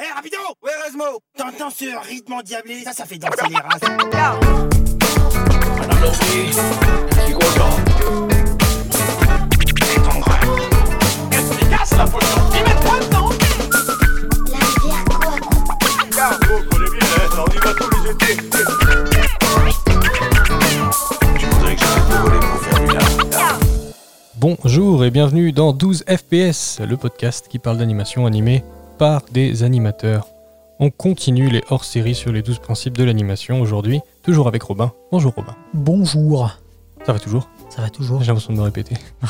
Hé, rapido Ouais, Erasmo T'entends ce rythme endiablé Ça, ça fait danser les races. Bien, hein, on y va tous les. Bonjour et bienvenue dans 12 FPS, le podcast qui parle d'animation animée par des animateurs. On continue les hors-séries sur les 12 principes de l'animation aujourd'hui, toujours avec Robin. Bonjour Robin. Bonjour. Ça va toujours? Ça va toujours J'ai l'impression de me répéter.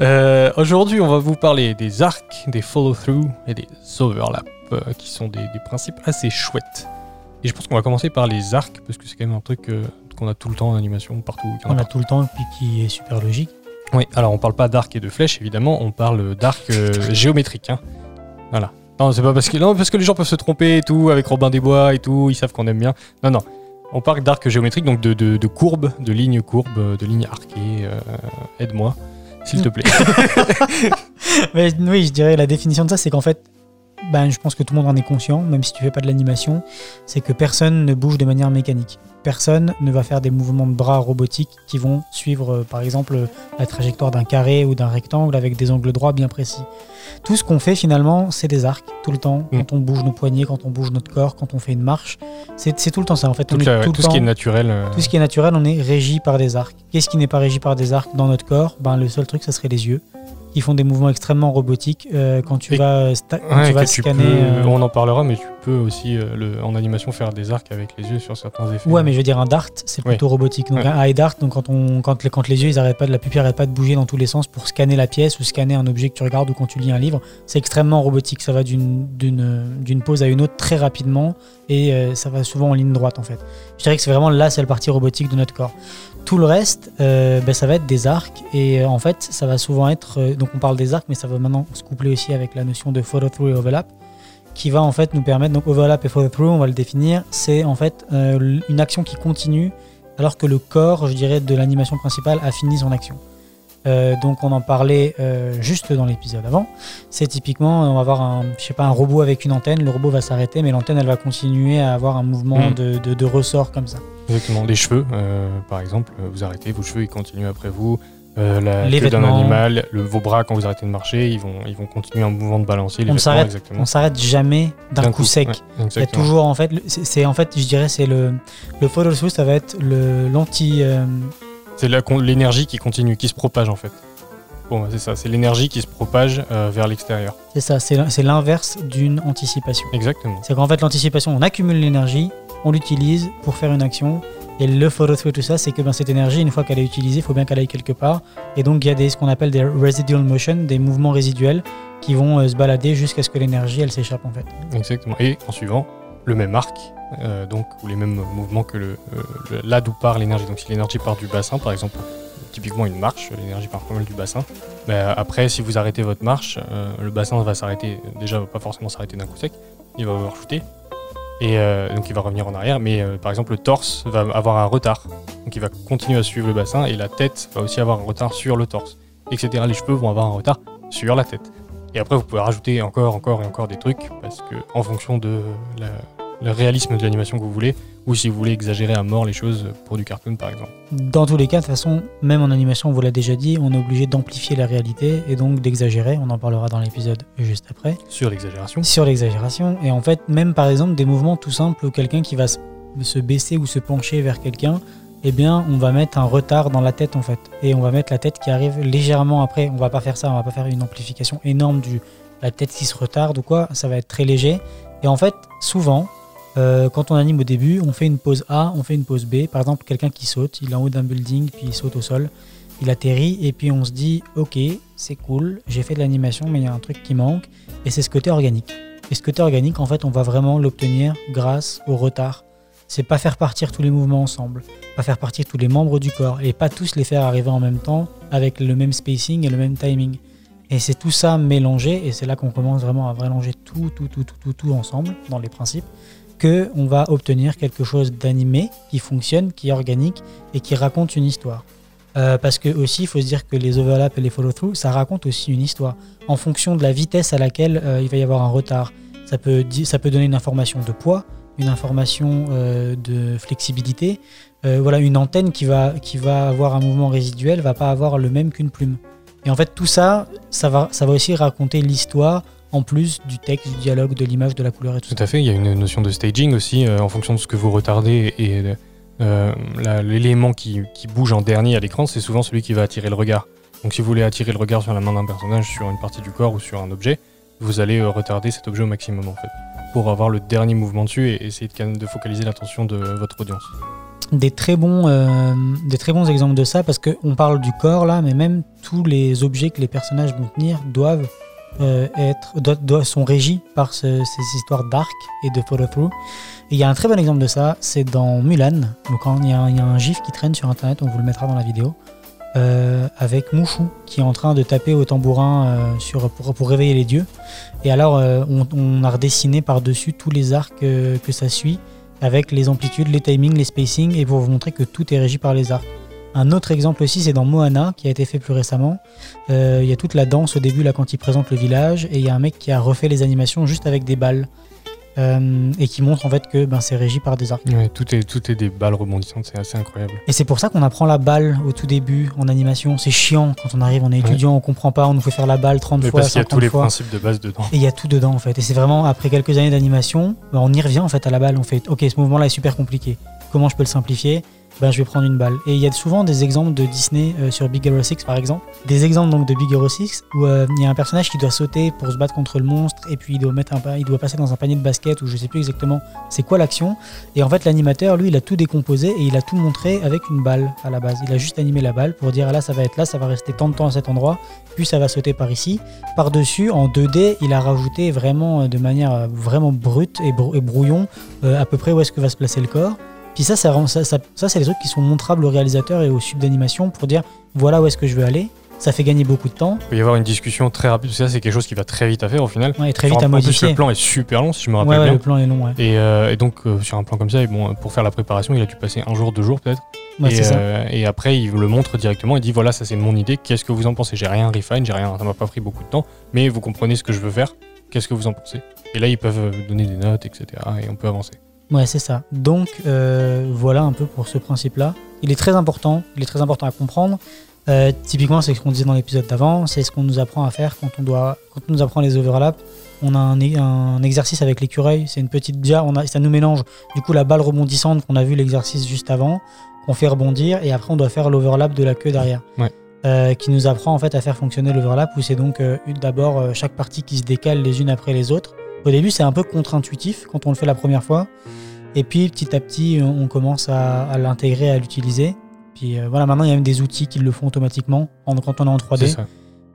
Euh, aujourd'hui, on va vous parler des arcs, des follow-through et des overlaps, euh, qui sont des, des principes assez chouettes. Et je pense qu'on va commencer par les arcs, parce que c'est quand même un truc euh, qu'on a tout le temps en animation, partout. a On a tout le temps et puis qui est super logique. Oui, alors on parle pas d'arc et de flèche, évidemment, on parle d'arc géométrique. hein. Voilà. Non, c'est pas parce que, non, parce que les gens peuvent se tromper et tout, avec Robin des Bois et tout, ils savent qu'on aime bien. Non, non. On parle d'arc géométrique, donc de, de, de courbes, de lignes courbes, de lignes arquées. euh, Aide-moi, s'il te plaît. Mais oui, je dirais la définition de ça, c'est qu'en fait, ben, je pense que tout le monde en est conscient, même si tu fais pas de l'animation, c'est que personne ne bouge de manière mécanique. Personne ne va faire des mouvements de bras robotiques qui vont suivre, euh, par exemple, la trajectoire d'un carré ou d'un rectangle avec des angles droits bien précis. Tout ce qu'on fait finalement, c'est des arcs, tout le temps. Mm. Quand on bouge nos poignets, quand on bouge notre corps, quand on fait une marche, c'est tout le temps ça. En fait, on Tout, est la- tout le tout ce qui est naturel. euh, Tout ce qui est naturel, on est régi par des arcs. Qu'est-ce qui n'est pas régi par des arcs dans notre corps? Ben, Le seul truc, ça serait les yeux, qui font des mouvements extrêmement robotiques. Euh, quand tu Et- vas, sta- quand ouais, tu vas tu scanner. peux- euh, On en parlera, mais tu peux aussi, euh, le- en animation, faire des arcs avec les yeux sur certains effets. Ouais, mais je veux dire, un dart, c'est plutôt robotique. Donc Ouais. un eye dart, donc quand, on, quand, les, quand les yeux, ils arrêtent pas, de- la pupille arrête pas de bouger dans tous les sens pour scanner la pièce ou scanner un objet que tu regardes ou quand tu lis un livre, c'est extrêmement robotique. Ça va d'une- pose à une autre très rapidement et euh, ça va souvent en ligne droite en fait. Je dirais que c'est vraiment la seule partie robotique de notre corps. Tout le reste, euh, ben, ça va être des arcs et euh, en fait, ça va souvent être. donc on parle des arcs, mais ça va maintenant se coupler aussi avec la notion de follow-through et overlap qui va en fait nous permettre, donc overlap et follow-through, on va le définir, c'est en fait euh, une action qui continue alors que le corps, je dirais, de l'animation principale a fini son action. Euh, donc on en parlait euh, juste dans l'épisode avant. C'est typiquement, on va avoir un, je sais pas, un robot avec une antenne, le robot va s'arrêter, mais l'antenne elle va continuer à avoir un mouvement Mm. de, de- de ressort comme ça. Exactement. Les cheveux, euh, par exemple, vous arrêtez, vos cheveux ils continuent après vous. Euh, la Les queue d'un vêtements. animal, le, vos bras quand vous arrêtez de marcher, ils vont, ils vont continuer un mouvement de balancier. Les On s'arrête, on s'arrête jamais d'un coup, sec. ouais, Il y a toujours en fait, c'est en fait, je dirais, c'est le le follow-through, ça va être le l'anti. euh, C'est l'énergie qui continue, qui se propage en fait. Bon, c'est ça, c'est l'énergie qui se propage euh, vers l'extérieur. c'est ça, c'est l'inverse d'une anticipation. Exactement. C'est qu'en fait, l'anticipation, on accumule l'énergie, on l'utilise pour faire une action. Et le follow-through, tout ça, c'est que cette énergie, une fois qu'elle est utilisée, il faut bien qu'elle aille quelque part. Et donc, il y a des, ce qu'on appelle des residual motion, des mouvements résiduels qui vont euh, se balader jusqu'à ce que l'énergie, elle s'échappe en fait. Exactement. Et en suivant, le même arc, euh, donc, ou les mêmes mouvements que euh, le- là d'où part l'énergie. Donc si l'énergie part du bassin, par exemple, typiquement une marche, l'énergie part pas mal du bassin. bah, après, si vous arrêtez votre marche, le bassin va s'arrêter, déjà va pas forcément s'arrêter d'un coup sec, il va avoir shooté. Et euh, donc il va revenir en arrière, mais euh, par exemple le torse va avoir un retard. Donc il va continuer à suivre le bassin et la tête va aussi avoir un retard sur le torse, etc. Les cheveux vont avoir un retard sur la tête. Et après, vous pouvez rajouter encore, encore et encore des trucs, parce que en fonction de la- le réalisme de l'animation que vous voulez, ou si vous voulez exagérer à mort les choses pour du cartoon par exemple. Dans tous les cas, de toute façon, même en animation, on vous l'a déjà dit, on est obligé d'amplifier la réalité et donc d'exagérer. On en parlera dans l'épisode juste après. Sur l'exagération. sur l'exagération. Et en fait, même par exemple, des mouvements tout simples où quelqu'un qui va se, se baisser ou se pencher vers quelqu'un, eh bien, on va mettre un retard dans la tête en fait. Et on va mettre la tête qui arrive légèrement après. On va pas faire ça, on va pas faire une amplification énorme du la tête qui se retarde ou quoi. Ça va être très léger. Et en fait, souvent, euh, quand on anime au début, on fait une pause A, on fait une pause B. Par exemple, quelqu'un qui saute, il est en haut d'un building, puis il saute au sol. Il atterrit et puis on se dit, ok, c'est cool, j'ai fait de l'animation, mais il y a un truc qui manque. Et c'est ce côté organique. Et ce côté organique, en fait, on va vraiment l'obtenir grâce au retard. C'est pas faire partir tous les mouvements ensemble, pas faire partir tous les membres du corps et pas tous les faire arriver en même temps avec le même spacing et le même timing. Et c'est tout ça mélangé, et c'est là qu'on commence vraiment à mélanger tout, tout, tout, tout, tout, tout ensemble dans les principes, on va obtenir quelque chose d'animé qui fonctionne, qui est organique et qui raconte une histoire. Euh, parce que aussi, il faut se dire que les overlaps et les follow-through, ça raconte aussi une histoire en fonction de la vitesse à laquelle euh, il va y avoir un retard Ça peut, donner une information de poids, une information euh, de flexibilité. Voilà, une antenne qui va, qui va avoir un mouvement résiduel va pas avoir le même qu'une plume. Et en fait, tout ça, ça va, ça va aussi raconter l'histoire en plus du texte, du dialogue, de l'image, de la couleur et tout Tout ça. à fait, il y a une notion de staging aussi, euh, en fonction de ce que vous retardez. Et euh, l'élément qui, qui bouge en dernier à l'écran, c'est souvent celui qui va attirer le regard. Donc si vous voulez attirer le regard sur la main d'un personnage, sur une partie du corps ou sur un objet, vous allez euh, retarder cet objet au maximum en fait, pour avoir le dernier mouvement dessus et essayer de, focaliser l'attention de votre audience. Des très, bons, euh, des très bons exemples de ça, parce qu'on parle du corps là, mais même tous les objets que les personnages vont tenir doivent euh, être, doivent- doivent- sont régis par ce- ces histoires d'arc et de follow-through. Et il y a un très bon exemple de ça, c'est dans Mulan. Donc il y, a un- gif qui traîne sur internet, on vous le mettra dans la vidéo, euh, avec Mouchou qui est en train de taper au tambourin euh, pour, pour réveiller les dieux. Et alors on, on a redessiné par-dessus tous les arcs que ça suit, avec les amplitudes, les timings, les spacings, et pour vous montrer que tout est régi par les arcs. Un autre exemple aussi, c'est dans Moana, qui a été fait plus récemment. Euh, Il y a toute la danse au début, là, quand il présente le village, et il y a un mec qui a refait les animations juste avec des balles. Euh, et qui montre en fait que ben, c'est régi par des arcs. Ouais, tout, est, tout est des balles rebondissantes, c'est assez incroyable. Et c'est pour ça qu'on apprend la balle au tout début en animation. C'est chiant quand on arrive, on est étudiant, on comprend pas, on nous fait faire la balle 30 Mais fois, parce qu'il y a 50 tous les fois. principes de base dedans. Et il y a tout dedans en fait. Et c'est vraiment après quelques années d'animation, ben, on y revient en fait à la balle. On fait ok, ce mouvement là est super compliqué. Comment je peux le simplifier? Ben, je vais prendre une balle. Et il y a souvent des exemples de Disney euh, sur Big Hero 6 par exemple. Des exemples donc de Big Hero 6 où euh, il y a un personnage qui doit sauter pour se battre contre le monstre et puis il doit, mettre un, il doit passer dans un panier de basket ou je sais plus exactement c'est quoi l'action. Et en fait l'animateur lui il a tout décomposé et il a tout montré avec une balle à la base. Il a juste animé la balle pour dire là ça va être là, ça va rester tant de temps à cet endroit, puis ça va sauter par ici. Par-dessus, en 2D, il a rajouté vraiment euh, de manière vraiment brute et, brou- et brouillon à peu près où est-ce que va se placer le corps. Puis ça, ça, rend- ça, ça, ça, c'est des trucs qui sont montrables au réalisateur et au sub d'animation pour dire voilà où est-ce que je veux aller. Ça fait gagner beaucoup de temps Il peut y avoir une discussion très rapide, parce que ça c'est quelque chose qui va très vite à faire au final. ouais, et très vite un- à en plus, le plan est super long, si je me Ouais, rappelle ouais, bien. le plan est long. Ouais, Et, euh, et donc, euh, sur un plan comme ça, et bon, pour faire la préparation, il a dû passer un jour, deux jours peut-être. Ouais, et, euh, et après, il le montre directement. Il dit voilà, ça c'est mon idée. Qu'est-ce que vous en pensez? J'ai rien refine, j'ai rien. Ça m'a pas pris beaucoup de temps, mais vous comprenez ce que je veux faire. Qu'est-ce que vous en pensez? Et là, ils peuvent donner des notes, etc. Et on peut avancer. Ouais, c'est ça. Donc euh, voilà un peu pour ce principe-là. Il est très important, il est très important à comprendre. Euh, typiquement, c'est ce qu'on disait dans l'épisode d'avant, c'est ce qu'on nous apprend à faire quand on doit, quand on nous apprend les overlaps. On a un, un exercice avec l'écureuil, c'est une petite déjà, on a, ça nous mélange du coup la balle rebondissante qu'on a vu l'exercice juste avant, qu'on fait rebondir et après on doit faire l'overlap de la queue derrière. Ouais. Euh, qui nous apprend en fait à faire fonctionner l'overlap où c'est donc euh, d'abord chaque partie qui se décale les unes après les autres. Au début, c'est un peu contre-intuitif quand on le fait la première fois. Et puis petit à petit, on commence à, à l'intégrer, à l'utiliser. Puis euh, voilà, maintenant il y a même des outils qui le font automatiquement en- quand on est en C'est 3D. ça.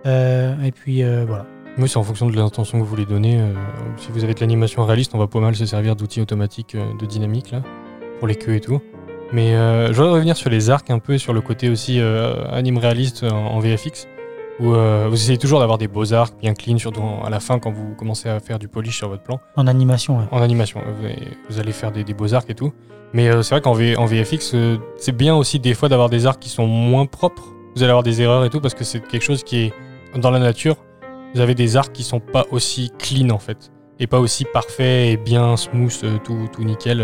Euh, et puis euh, voilà. Oui, c'est en fonction de l'intention que vous voulez donner. si vous avez de l'animation réaliste, on va pas mal se servir d'outils automatiques de dynamique là, pour les queues et tout. Mais je voudrais revenir sur les arcs un peu et sur le côté aussi anime réaliste en, en VFX, où euh, vous essayez toujours d'avoir des beaux arcs bien clean, surtout en- à la fin quand vous commencez à faire du polish sur votre plan. En animation, ouais. En animation, vous, allez faire des, des beaux arcs et tout. Mais euh, c'est vrai qu'en V- en VFX, euh, c'est bien aussi des fois d'avoir des arcs qui sont moins propres. Vous allez avoir des erreurs et tout parce que c'est quelque chose qui est dans la nature. Vous avez des arcs qui sont pas aussi clean en fait. Et pas aussi parfaits et bien smooth, tout, tout nickel,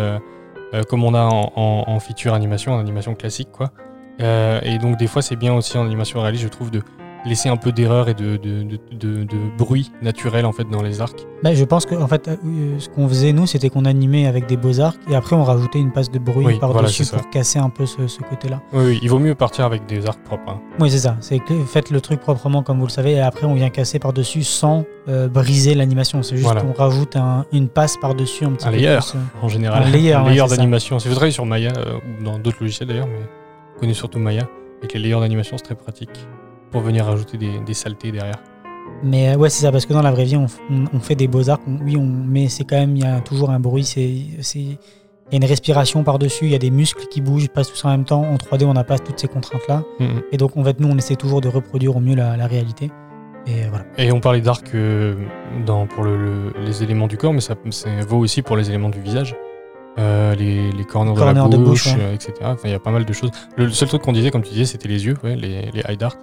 comme on a en, en- en feature animation, en animation classique quoi. Et donc des fois c'est bien aussi en animation réaliste, je trouve, de laisser un peu d'erreur et de, de, de- bruit naturel en fait dans les arcs. Bah, je pense que en fait, euh, ce qu'on faisait nous, c'était qu'on animait avec des beaux arcs et après on rajoutait une passe de bruit Oui, par-dessus pour casser un peu ce, ce côté-là. Oui, oui, il vaut mieux partir avec des arcs propres. hein. Oui, c'est ça. C'est que faites le truc proprement comme vous le savez et après on vient casser par-dessus sans euh, briser l'animation. C'est juste Voilà. qu'on rajoute un- une passe par-dessus un petit Un peu layer. plus, euh. en général. Un layer, d'animation. Si vous travaillez sur Maya, euh, ou dans d'autres logiciels d'ailleurs, mais connais surtout Maya, avec les layers d'animation, c'est très pratique pour venir rajouter des, des saletés derrière. Mais euh, ouais, c'est ça, parce que dans la vraie vie, on, f- on- on fait des beaux-arts, oui, on, mais c'est quand même, il y a toujours un bruit, c'est, il y a une respiration par-dessus, il y a des muscles qui bougent, passent tous en même temps. En 3D, on n'a pas toutes ces contraintes-là. Mhm. Et donc, en fait, nous, on essaie toujours de reproduire au mieux la, la réalité. Et voilà. Et on parlait d'arc euh, dans- pour le- le- les éléments du corps, mais ça, ça vaut aussi pour les éléments du visage. Euh, les, les corners, de la Corners de bouche, bouche, ouais. etc. Enfin, il y a pas mal de choses. Le, le seul truc qu'on disait, comme tu disais, c'était les yeux, ouais, les, les eye dart,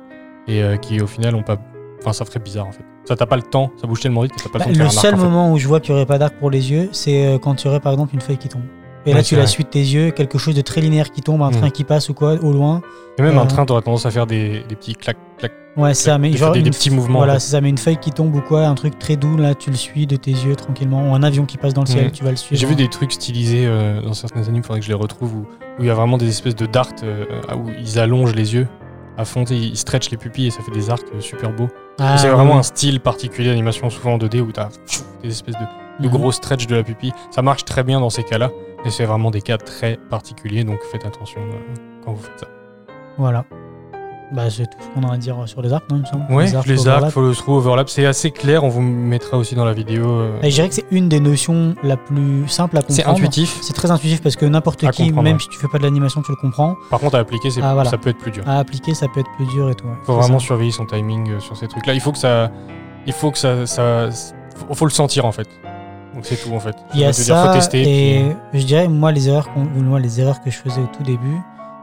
et euh, qui au final n'ont pas Enfin, ça ferait bizarre en fait. Ça t'as pas le temps, ça bouge tellement vite que t'as pas le Bah, temps de faire le arc, seul en fait. moment où je vois qu'il n'y aurait pas d'arc pour les yeux, c'est euh, quand il y aurait par exemple une feuille qui tombe. Et là, tu la suis de tes yeux, quelque chose de très linéaire qui tombe, un Mm. train qui passe ou quoi, au loin. Et même Euh, un train, t'aurais tendance à faire des, des petits clac, clac. Ouais, c'est ça, mais genre des- une des petits mouvements, Voilà, en fait. c'est ça, mais une feuille qui tombe ou quoi, un truc très doux, là, tu le suis de tes yeux tranquillement. Ou un avion qui passe dans le ciel, Mm. tu vas le suivre. J'ai vu des trucs stylisés euh, dans certains animes, faudrait que je les retrouve, où où il y a vraiment des espèces de darts euh, où ils allongent les yeux à fond, ils stretchent les pupilles et ça fait des arcs super beaux. Ah, c'est vraiment ouais. un style particulier d'animation, souvent en 2D, où t'as des espèces de, de Mhm. gros stretch de la pupille. Ça marche très bien dans ces cas-là, mais c'est vraiment des cas très particuliers, donc faites attention euh, quand vous faites ça. Voilà. Bah, c'est tout ce qu'on a à dire sur les arcs, non, il me semble. Ouais, les arcs, overlap. follow through, overlap, c'est assez clair, on vous mettra aussi dans la vidéo. euh, Et je dirais que c'est une des notions la plus simple à c'est comprendre. intuitif, C'est très intuitif parce que n'importe qui, même ouais. si tu fais pas de l'animation, tu le comprends. par contre à appliquer, c'est- Ah, voilà. ça peut être plus dur. À appliquer, ça peut être plus dur et tout. ouais. faut C'est vraiment ça. surveiller son timing euh, sur ces trucs-là. Il faut que ça, il faut que ça, ça faut, le sentir en fait. Donc c'est tout en fait. Il y a veux dire, ça faut tester. et puis- je dirais moi les erreurs moi les erreurs que je faisais au tout début,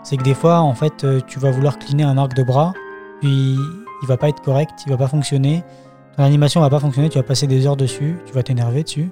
c'est que des fois en fait euh, tu vas vouloir cleaner un arc de bras, puis il va pas être correct, il va pas fonctionner, ton animation va pas fonctionner, tu vas passer des heures dessus, tu vas t'énerver dessus,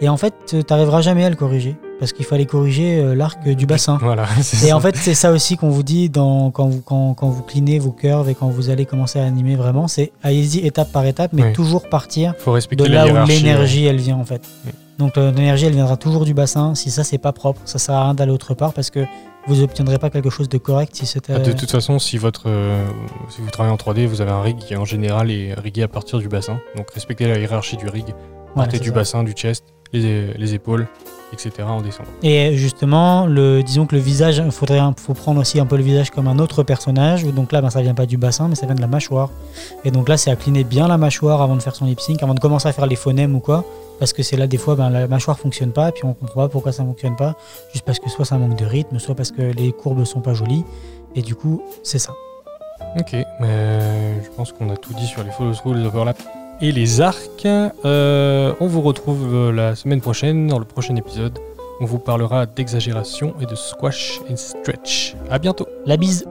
et en fait tu t'arriveras jamais à le corriger parce qu'il fallait corriger euh, l'arc du bassin. Voilà. Et ça. en fait, c'est ça aussi qu'on vous dit dans, quand, vous, quand, quand vous cleanez vos curves et quand vous allez commencer à animer vraiment, c'est allez-y étape par étape, mais Oui. toujours partir faut de respecter là où l'énergie elle vient en fait. Oui. Donc euh, l'énergie elle viendra toujours du bassin. Si ça c'est pas propre, ça sert à rien d'aller autre part parce que vous obtiendrez pas quelque chose de correct si c'était. Ah, De toute façon, si votre, euh, si vous travaillez en 3D, vous avez un rig qui en général est rigué à partir du bassin. Donc respectez la hiérarchie du rig. Partez du ça. bassin, du chest, les, les épaules, etc. en descendant. Et justement, le, disons que le visage, il faudrait faut prendre aussi un peu le visage comme un autre personnage. Donc là, ben, ça vient pas du bassin, mais ça vient de la mâchoire. Et donc là, c'est à cleaner bien la mâchoire avant de faire son lip sync, avant de commencer à faire les phonèmes ou quoi. Parce que c'est là, des fois, ben, la mâchoire fonctionne pas, et puis on comprend pas pourquoi ça fonctionne pas. Juste parce que soit ça manque de rythme, soit parce que les courbes sont pas jolies. Et du coup, c'est ça. Ok, mais je pense qu'on a tout dit sur les follow through, les overlaps et les arcs. Euh, on vous retrouve euh, la semaine prochaine dans le prochain épisode. On vous parlera d'exagération et de squash and stretch. À bientôt. La bise